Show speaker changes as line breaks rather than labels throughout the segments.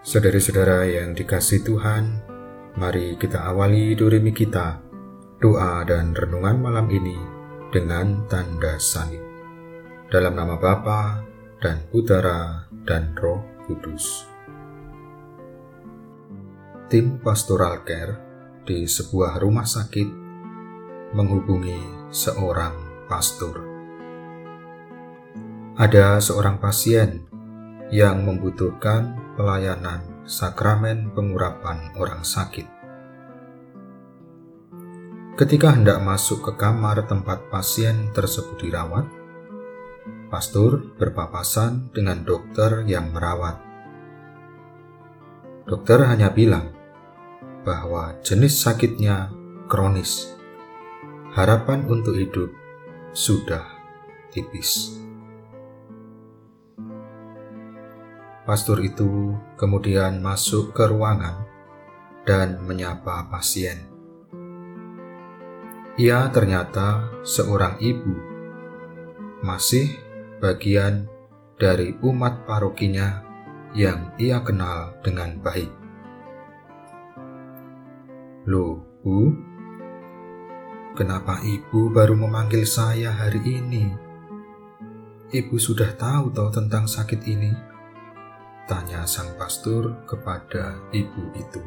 Saudara-saudara yang dikasih Tuhan, mari kita awali durimi kita, doa dan renungan malam ini dengan tanda salib. Dalam nama Bapa dan Putera dan Roh Kudus. Tim Pastoral Care di sebuah rumah sakit menghubungi seorang pastor. Ada seorang pasien yang membutuhkan pelayanan sakramen pengurapan orang sakit. Ketika hendak masuk ke kamar tempat pasien tersebut dirawat, pastor berpapasan dengan dokter yang merawat. Dokter hanya bilang bahwa jenis sakitnya kronis. Harapan untuk hidup sudah tipis. Pastor itu kemudian masuk ke ruangan dan menyapa pasien. Ia ternyata seorang ibu, masih bagian dari umat parokinya yang ia kenal dengan baik. Loh, Bu, kenapa Ibu baru memanggil saya hari ini? Ibu sudah tahu toh tentang sakit ini? Sang pastor kepada ibu itu.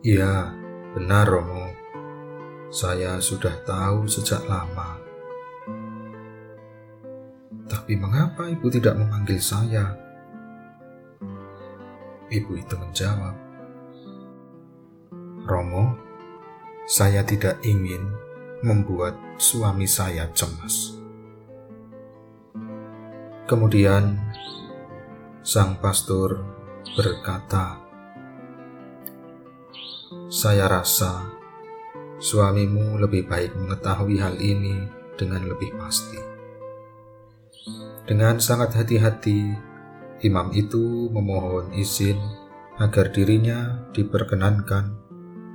Iya, benar Romo. Saya sudah tahu sejak lama. Tapi mengapa ibu tidak memanggil saya? Ibu itu menjawab, Romo, saya tidak ingin membuat suami saya cemas. Kemudian sang pastor berkata, "Saya rasa suamimu lebih baik mengetahui hal ini dengan lebih pasti." Dengan sangat hati-hati, imam itu memohon izin agar dirinya diperkenankan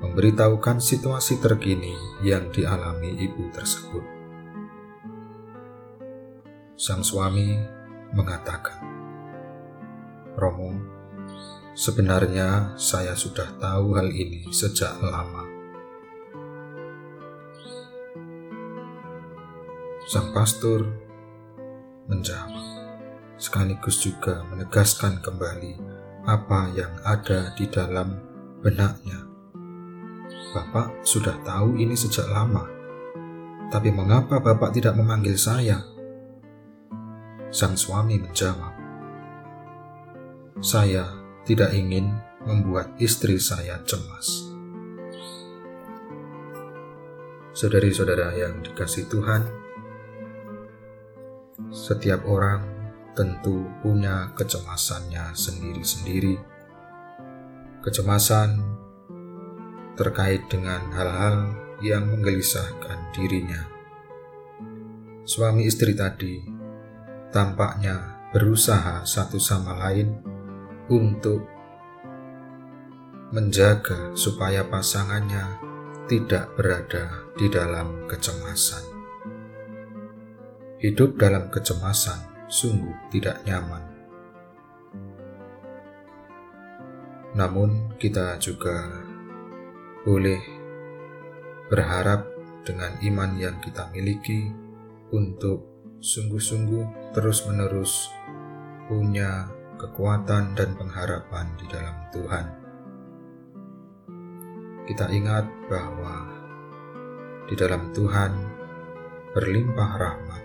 memberitahukan situasi terkini yang dialami ibu tersebut. Sang suami mengatakan, "Romo, sebenarnya saya sudah tahu hal ini sejak lama." Sang pastor menjawab, sekaligus juga menegaskan kembali apa yang ada di dalam benaknya. Bapak sudah tahu ini sejak lama, tapi mengapa Bapak tidak memanggil saya? Sang suami menjawab, "Saya tidak ingin membuat istri saya cemas." Saudari-saudara yang dikasih Tuhan, setiap orang tentu punya kecemasannya sendiri-sendiri. Kecemasan terkait dengan hal-hal yang menggelisahkan dirinya. Suami istri tadi tampaknya berusaha satu sama lain untuk menjaga supaya pasangannya tidak berada di dalam kecemasan. Hidup dalam kecemasan sungguh tidak nyaman. Namun, kita juga boleh berharap dengan iman yang kita miliki untuk sungguh-sungguh terus-menerus punya kekuatan dan pengharapan di dalam Tuhan. Kita ingat bahwa di dalam Tuhan berlimpah rahmat.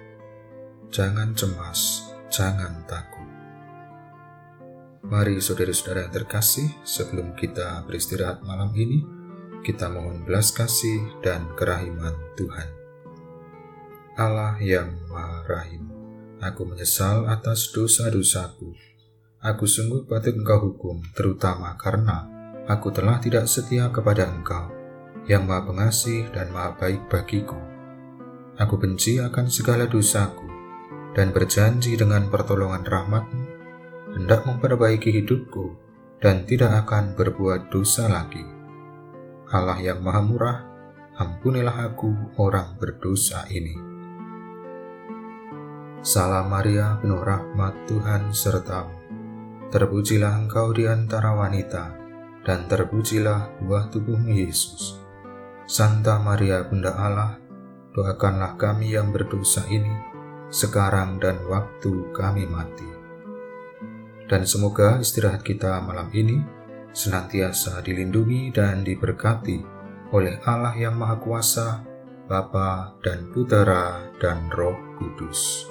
Jangan cemas, jangan takut. Mari saudara-saudara yang terkasih, sebelum kita beristirahat malam ini, kita mohon belas kasih dan kerahiman Tuhan. Allah yang Maha Rahim, aku menyesal atas dosa-dosaku. Aku sungguh patut engkau hukum, terutama karena aku telah tidak setia kepada engkau, yang maha pengasih dan maha baik bagiku. Aku benci akan segala dosaku, dan berjanji dengan pertolongan rahmatmu, hendak memperbaiki hidupku, dan tidak akan berbuat dosa lagi. Allah yang maha murah, ampunilah aku orang berdosa ini. Salam Maria, penuh rahmat Tuhan sertamu. Terpujilah engkau di antara wanita, dan terpujilah buah tubuhmu Yesus. Santa Maria Bunda Allah, doakanlah kami yang berdosa ini, sekarang dan waktu kami mati. Dan semoga istirahat kita malam ini senantiasa dilindungi dan diberkati oleh Allah yang Maha Kuasa, Bapa dan Putera dan Roh Kudus.